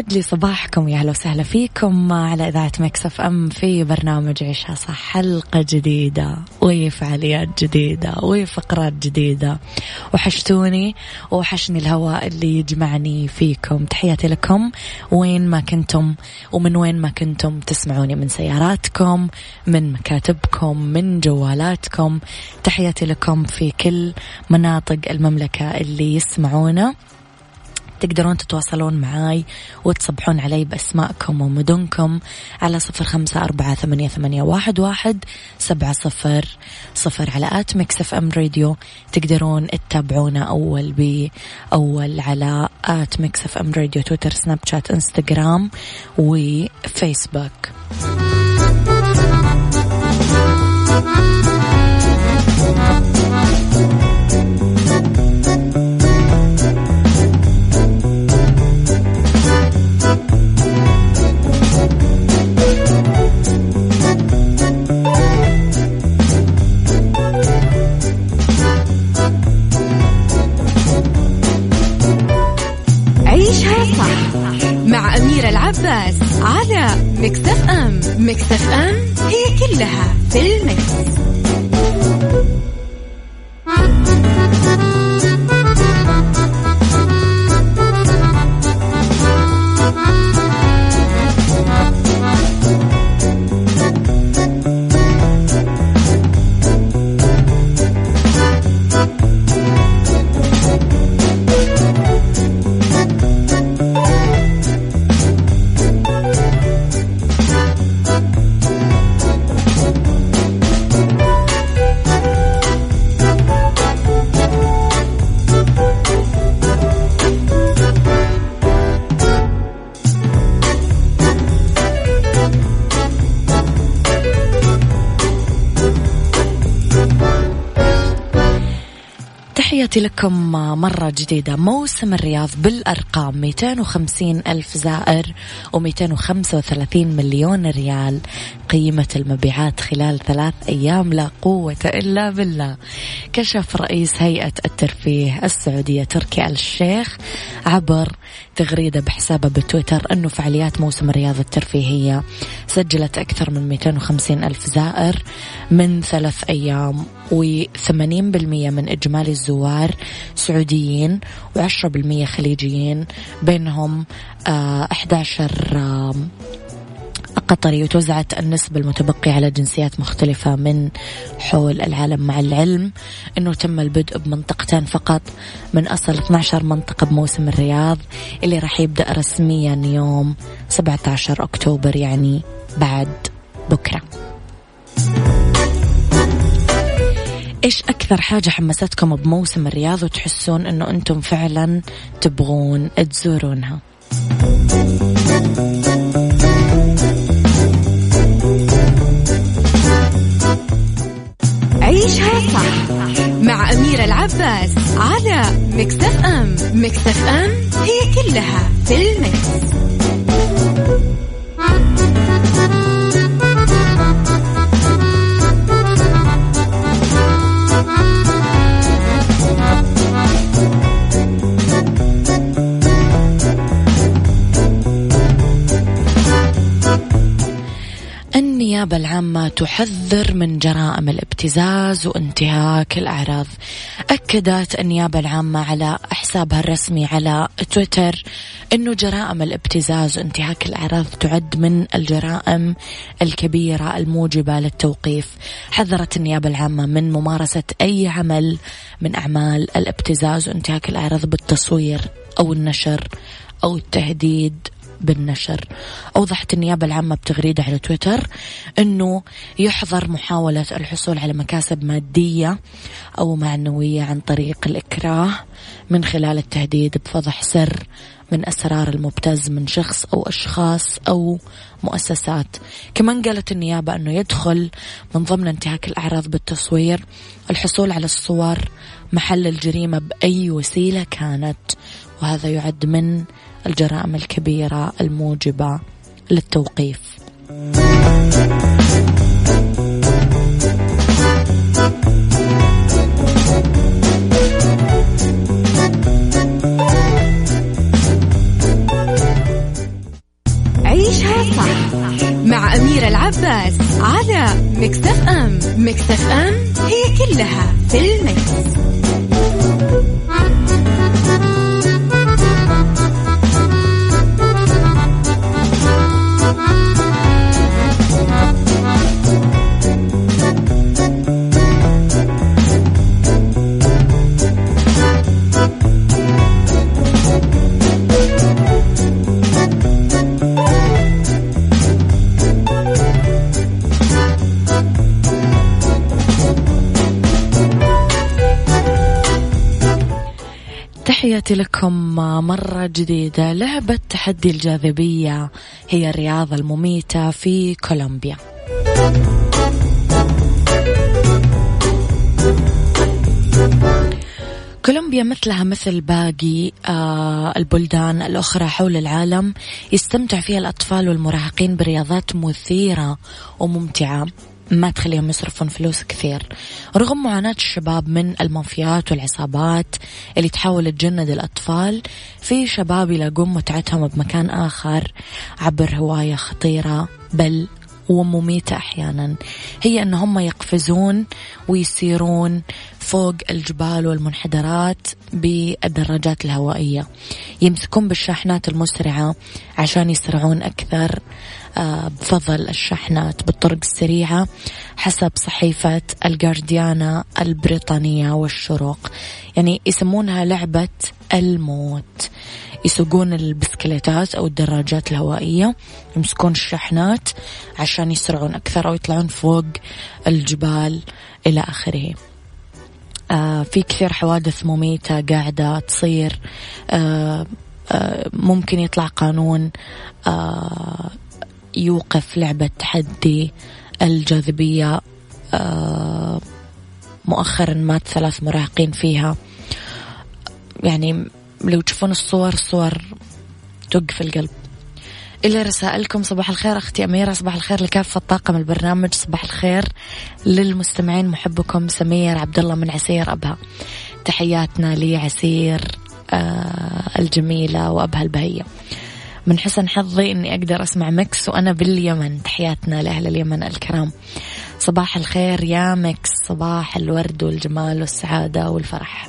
يسعد لي صباحكم يا أهلا وسهلا فيكم على إذاعة مكسف أم في برنامج عيشها صح حلقة جديدة وفعاليات جديدة وفقرات جديدة. وحشتوني وحشني الهواء اللي يجمعني فيكم. تحياتي لكم وين ما كنتم ومن وين ما كنتم تسمعوني من سياراتكم من مكاتبكم من جوالاتكم. تحياتي لكم في كل مناطق المملكة اللي يسمعونا. تقدرون تتواصلون معاي وتصبحون علي بأسماءكم ومدنكم على صفر خمسة أربعة ثمانية, ثمانية واحد, واحد سبعة صفر صفر على at Mix FM Radio. تقدرون تتابعونا أول بأول على at Mix FM Radio تويتر سناب شات إنستغرام وفيسبوك. تحياتي لكم مرة جديدة. موسم الرياض بالأرقام 250 ألف زائر و235 مليون ريال. قيمة المبيعات خلال ثلاث أيام لا قوة إلا بالله. كشف رئيس هيئة الترفيه السعودية تركي الشيخ عبر تغريدة بحسابه بتويتر أنه فعاليات موسم الرياض الترفيهية سجلت أكثر من 250 ألف زائر من ثلاث أيام. و80% من إجمالي الزوار سعوديين و10% خليجيين بينهم آه 11 آه قطري وتوزعت النسبة المتبقية على جنسيات مختلفة من حول العالم مع العلم أنه تم البدء بمنطقتين فقط. من أصل 12 منطقة بموسم الرياض اللي راح يبدأ رسميا يوم 17 أكتوبر يعني بعد بكرة. إيش أكثر حاجة حمستكم بموسم الرياض وتحسون إنه أنتم فعلا تبغون تزورونها عيشها صح مع أميرة العباس على مكتف أم مكتف أم هي كلها في المكس. النيابة العامة تحذر من جرائم الابتزاز وانتهاك الأعراض. أكدت النيابة العامة على حسابها الرسمي على تويتر أنه جرائم الابتزاز وانتهاك الأعراض تعد من الجرائم الكبيرة الموجبة للتوقيف. حذرت النيابة العامة من ممارسة أي عمل من أعمال الابتزاز وانتهاك الأعراض بالتصوير أو النشر أو التهديد بالنشر. أوضحت النيابة العامة بتغريدة على تويتر أنه يحظر محاولة الحصول على مكاسب مادية أو معنوية عن طريق الإكراه من خلال التهديد بفضح سر من أسرار المبتز من شخص أو أشخاص أو مؤسسات. كمان قالت النيابة أنه يدخل من ضمن انتهاك الأعراض بالتصوير الحصول على الصور محل الجريمة بأي وسيلة كانت. وهذا يعد من الجرائم الكبيرة الموجبة للتوقيف عيشها صح مع أميرة العباس على مكتف أم مكتف أم هي كلها في المكس. تحياتي لكم مرة جديدة لعبة تحدي الجاذبية هي الرياضة المميتة في كولومبيا. كولومبيا مثلها مثل باقي آه البلدان الأخرى حول العالم يستمتع فيها الأطفال والمراهقين برياضات مثيرة وممتعة. ما تخليهم يصرفون فلوس كثير. رغم معاناة الشباب من المافيات والعصابات اللي تحاول تجند الأطفال في شباب يلاقون متعتهم بمكان آخر عبر هواية خطيرة بل ومميتة أحيانا. هي أن هم يقفزون ويسيرون فوق الجبال والمنحدرات بالدراجات الهوائية. يمسكون بالشاحنات المسرعة عشان يسرعون أكثر آه، بفضل الشحنات بالطرق السريعة حسب صحيفة الجارديانا البريطانية والشروق. يعني يسمونها لعبة الموت. يسوقون البسكليتات أو الدراجات الهوائية يمسكون الشحنات عشان يسرعون أكثر أو يطلعون فوق الجبال إلى آخره. آه في كثير حوادث مميتة قاعدة تصير. آه آه ممكن يطلع قانون آه يوقف لعبة تحدي الجاذبية آه مؤخرا مات ثلاث مراهقين فيها. يعني لو تشوفون الصور الصور توقف القلب. إلى رسائلكم صباح الخير. أختي أميرة صباح الخير لكافة طاقم البرنامج. صباح الخير للمستمعين. محبكم سمير عبد الله من عسير أبها. تحياتنا لعسير آه الجميلة وأبها البهية. من حسن حظي أني أقدر أسمع Mix وأنا باليمن. تحياتنا لأهل اليمن الكرام. صباح الخير يا Mix صباح الورد والجمال والسعادة والفرح.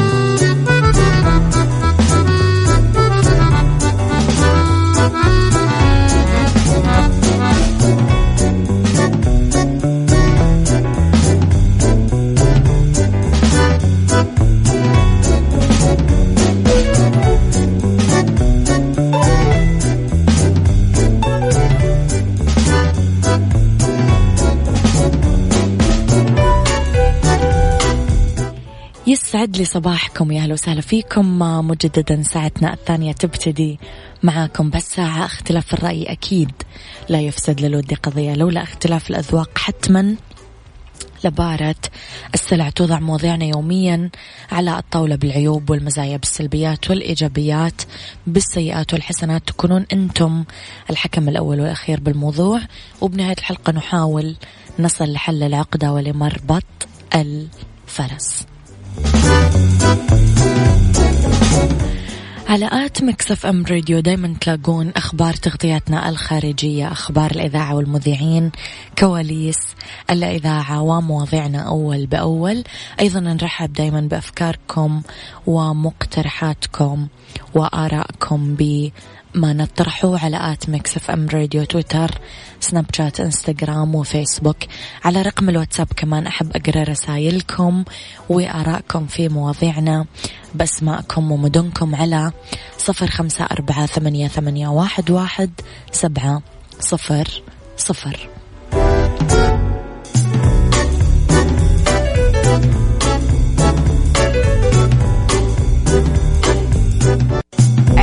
يسعد لي صباحكم يا أهلا وسهلا فيكم. مجددا ساعتنا الثانية تبتدي معاكم بس ساعة اختلاف الرأي أكيد لا يفسد للود قضية لولا اختلاف الأذواق حتما لبارة السلع توضع مواضيعنا يوميا على الطاولة بالعيوب والمزايا بالسلبيات والإيجابيات بالسيئات والحسنات. تكونون أنتم الحكم الأول والأخير بالموضوع. وبنهاية الحلقة نحاول نصل لحل العقدة ولمربط الفرس. على at Mix FM Radio دايما تلاقون أخبار تغطياتنا الخارجية أخبار الإذاعة والمذيعين كواليس الإذاعة ومواضيعنا أول بأول. أيضا نرحب دايما بأفكاركم ومقترحاتكم وآرائكم ما نطرحه على at Mix FM Radio تويتر سناب شات إنستغرام وفيسبوك. على رقم الواتساب كمان أحب أقرأ رسائلكم وآرائكم في مواضيعنا بأسماءكم ومدنكم على صفر خمسة أربعة ثمانية, ثمانية واحد, واحد سبعة صفر صفر.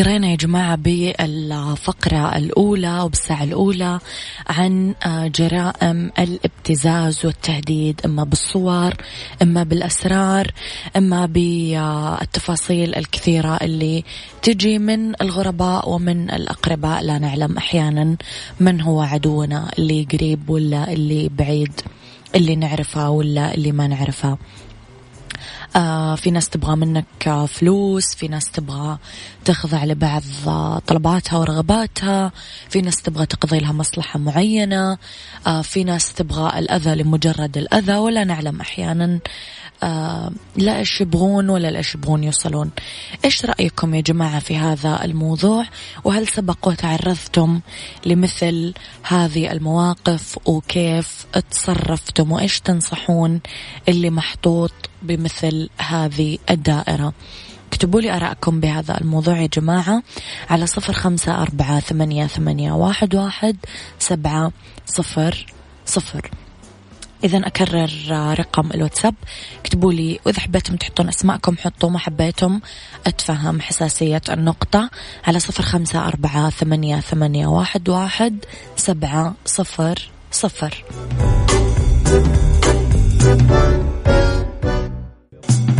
قرينا يا جماعة بالفقرة الأولى وبالساعة الأولى عن جرائم الابتزاز والتهديد إما بالصور إما بالأسرار إما بالتفاصيل الكثيرة اللي تجي من الغرباء ومن الأقرباء لا نعلم أحيانا من هو عدونا اللي قريب ولا اللي بعيد اللي نعرفه ولا اللي ما نعرفه. آه في ناس تبغى منك فلوس في ناس تبغى تخضع لبعض طلباتها ورغباتها. في ناس تبغى تقضي لها مصلحة معينة. آه في ناس تبغى الأذى لمجرد الأذى ولا نعلم أحيانا آه لا إيش يبغون ولا إيش يبغون يوصلون. إيش رأيكم يا جماعة في هذا الموضوع؟ وهل سبق وتعرضتم لمثل هذه المواقف؟ وكيف تصرفتم وإيش تنصحون اللي محطوط بمثل هذه الدائرة؟ اكتبوا لي أراءكم بهذا الموضوع يا جماعة على صفر خمسة أربعة ثمانية, ثمانية واحد, واحد سبعة صفر صفر. إذا أكرر رقم الواتساب. اكتبوا لي وإذا حبيتم تحطون أسماءكم حطوا ما حبيتم أتفهم حساسية النقطة على صفر خمسة أربعة ثمانية, ثمانية واحد, واحد سبعة صفر صفر.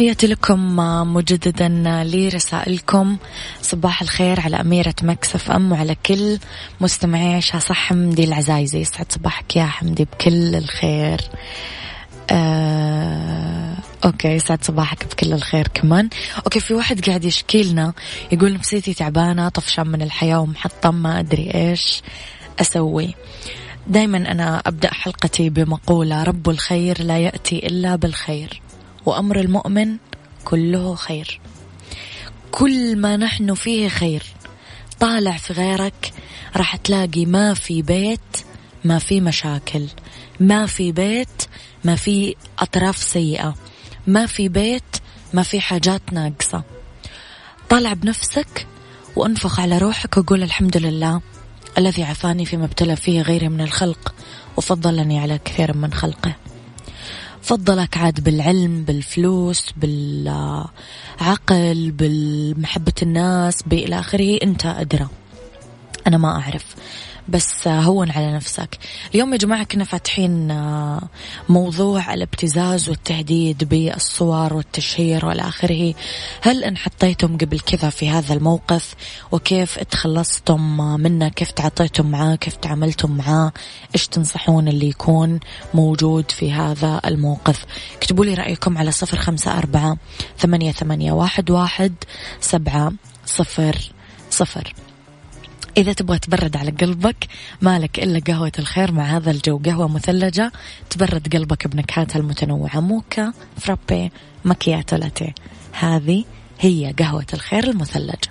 تحياتي لكم مجددا لرسائلكم. صباح الخير على أميرة Mix FM وعلى كل مستمعي عيشها صح حمدي العزايزي يسعد صباحك يا حمدي بكل الخير. آه، okay يسعد صباحك بكل الخير كمان. okay في واحد قاعد يشكي لنا يقول نفسيتي تعبانة طفشان من الحياة ومحطم ما أدري إيش أسوي. دائما أنا أبدأ حلقتي بمقولة رب الخير لا يأتي إلا بالخير. وأمر المؤمن كله خير. كل ما نحن فيه خير. طالع في غيرك راح تلاقي ما في بيت ما في مشاكل. ما في بيت ما في أطراف سيئة. ما في بيت ما في حاجات ناقصة. طالع بنفسك وانفخ على روحك وقول الحمد لله الذي عافاني فيما ابتلى فيه غيري من الخلق وفضلني على كثير من خلقه. فضلك عاد بالعلم بالفلوس بالعقل بالمحبة الناس بإلى آخره. أنت أدرى. أنا ما أعرف. بس هون على نفسك. اليوم يا جماعة كنا فاتحين آه، موضوع الابتزاز والتهديد بالصور والتشهير والى آخره. هل انحطيتم قبل كذا في هذا الموقف؟ وكيف تخلصتم منه؟ كيف تعاطيتم معاه؟ كيف تعاملتم معاه؟ إيش تنصحون اللي يكون موجود في هذا الموقف؟ اكتبوا لي رأيكم على صفر خمسة أربعة ثمانية, ثمانية واحد, واحد سبعة صفر صفر. إذا تبغى تبرد على قلبك مالك إلا قهوة الخير مع هذا الجو. قهوة مثلجة تبرد قلبك بنكهاتها المتنوعة. موكا فرابي مكياتو لاتيه. هذه هي قهوة الخير المثلجة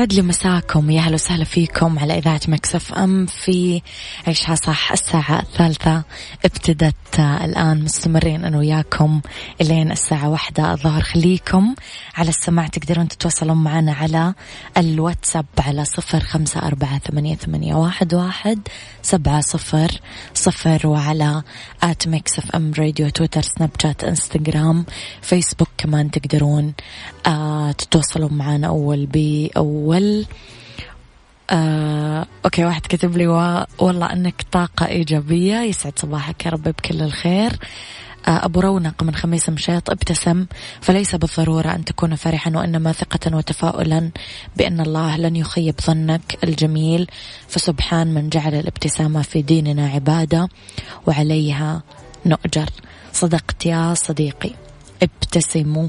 يسعد لي مساكم. يا أهلا وسهلا فيكم على إذاعة Mix FM في عيشها صح الساعة الثالثة. ابتدت الآن مستمرين أنا وياكم إلين الساعة واحدة. الظهر خليكم على السماع تقدرون تتواصلون معنا على الواتساب على صفر خمسة أربعة ثمانية, ثمانية واحد, واحد سبعة صفر صفر وعلى at Mix FM Radio تويتر سناب شات إنستغرام فيسبوك كمان تقدرون آه تتواصلون معنا أول بأول. آه، أوكي واحد كتب لي و... والله أنك طاقة إيجابية. يسعد صباحك يا رب بكل الخير. آه أبو رونق من خميس مشيط ابتسم فليس بالضرورة أن تكون فرحا وإنما ثقة وتفاؤلا بأن الله لن يخيب ظنك الجميل. فسبحان من جعل الابتسامة في ديننا عبادة وعليها نؤجر. صدقت يا صديقي ابتسموا.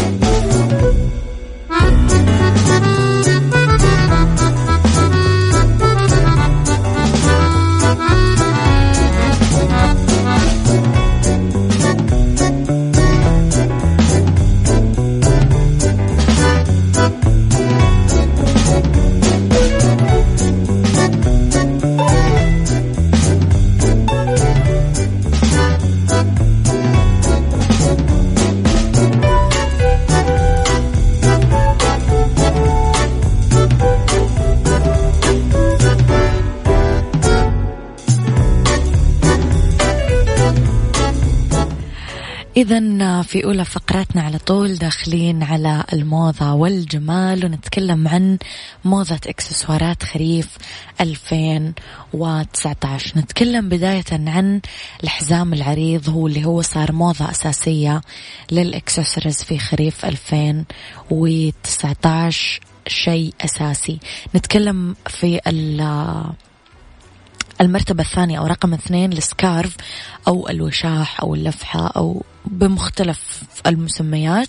إذا في أولى فقراتنا على طول داخلين على الموضة والجمال ونتكلم عن موضة إكسسوارات خريف 2019 نتكلم بداية عن الحزام العريض هو اللي هو صار موضة أساسية للإكسسوارز في خريف 2019 شيء أساسي. نتكلم في المرتبة الثانية أو رقم اثنين السكارف أو الوشاح أو اللفحة أو بمختلف المسميات.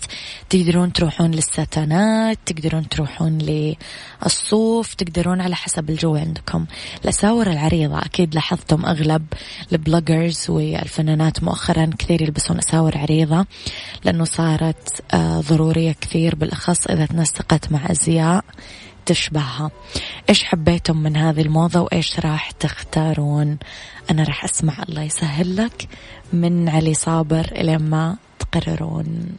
تقدرون تروحون للستانات تقدرون تروحون للصوف تقدرون على حسب الجو عندكم. الأساور العريضة أكيد لاحظتم أغلب البلوجرز والفنانات مؤخرا كثير يلبسون أساور عريضة لأنه صارت آه، ضرورية كثير بالأخص إذا تنسقت مع أزياء. تشبهها. إيش حبيتم من هذه الموضة وإيش راح تختارون؟ أنا راح أسمع الله يسهل لك من علي صابر إلى ما تقررون.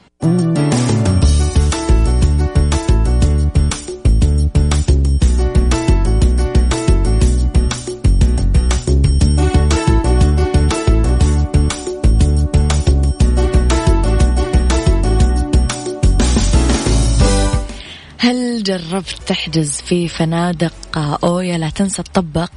جربت تحجز في فنادق أويا لا تنسى تطبق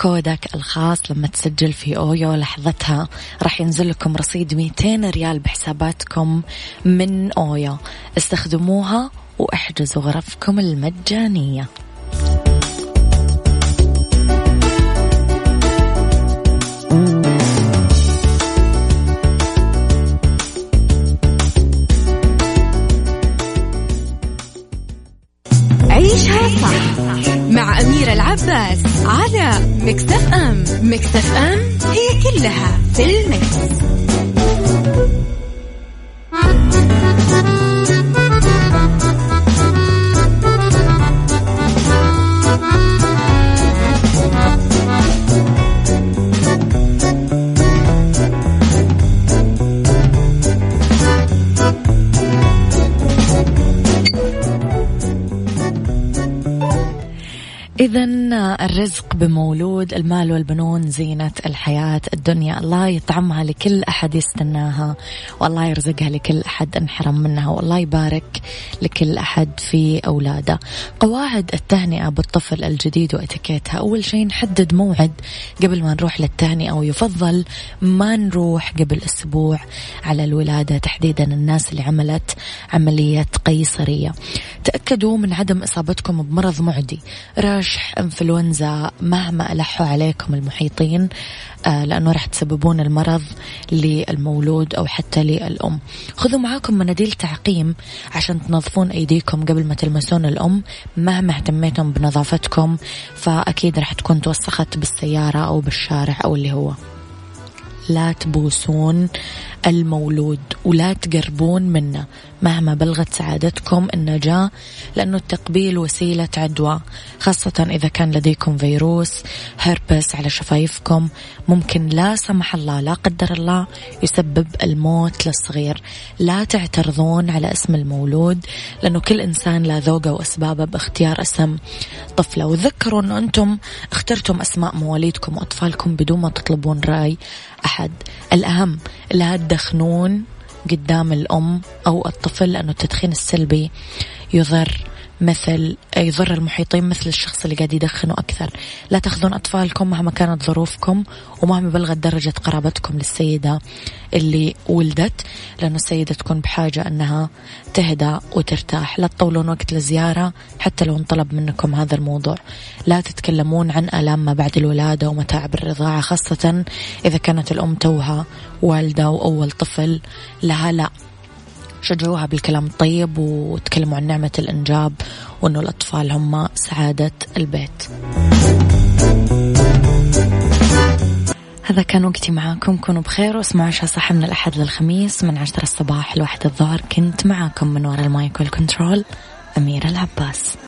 كودك الخاص لما تسجل في أويا. لحظتها راح ينزل لكم رصيد 200 ريال بحساباتكم من أويا. استخدموها وأحجزوا غرفكم المجانية. العباس على مكتف أم مكتف أم هي كلها في المكس. إذا الرزق بمولود المال والبنون زينة الحياة الدنيا. الله يطعمها لكل أحد يستناها والله يرزقها لكل أحد انحرم منها والله يبارك لكل أحد في أولاده. قواعد التهنئة بالطفل الجديد وإتيكيتها. أول شيء نحدد موعد قبل ما نروح للتهنئة ويفضل ما نروح قبل أسبوع على الولادة تحديدا الناس اللي عملت عملية قيصرية. تأكدوا من عدم إصابتكم بمرض معدي. رشح إنفلونزا مهما ألحوا عليكم المحيطين آه، لأنه راح تسببون المرض للمولود أو حتى للأم. خذوا معاكم مناديل تعقيم عشان تنظفون أيديكم قبل ما تلمسون الأم. مهما اهتميتم بنظافتكم فأكيد راح تكون توسخت بالسيارة أو بالشارع أو اللي هو. لا تبوسون المولود ولا تقربون منه مهما بلغت سعادتكم النجاة لأنه التقبيل وسيلة عدوى خاصة إذا كان لديكم فيروس هربس على شفايفكم ممكن لا سمح الله لا قدر الله يسبب الموت للصغير. لا تعترضون على اسم المولود لأنه كل إنسان لا ذوقه وأسبابه باختيار اسم طفله. وذكروا أنه أنتم اخترتم أسماء مواليدكم وأطفالكم بدون ما تطلبون رأي أحد. الأهم لا تدخنون قدام الأم أو الطفل لأنه التدخين السلبي يضر مثل يضر المحيطين مثل الشخص اللي قاعد يدخنه أكثر. لا تأخذون أطفالكم مهما كانت ظروفكم ومهما بلغت درجة قرابتكم للسيدة اللي ولدت لأنه السيدة تكون بحاجة أنها تهدى وترتاح. لا تطولون وقت الزيارة حتى لو انطلب منكم هذا الموضوع. لا تتكلمون عن آلام ما بعد الولادة ومتاعب الرضاعة خاصة إذا كانت الأم توها والدة وأول طفل. لها لا. شجعوها بالكلام الطيب وتكلموا عن نعمة الإنجاب وأنه الأطفال هم سعادة البيت. هذا كان وقتي معاكم. كونوا بخير واسمعوا عشاء صح من الأحد للخميس من عشرة الصباح لواحد الظهر. كنت معاكم من وراء المايك والكنترول أميرة العباس.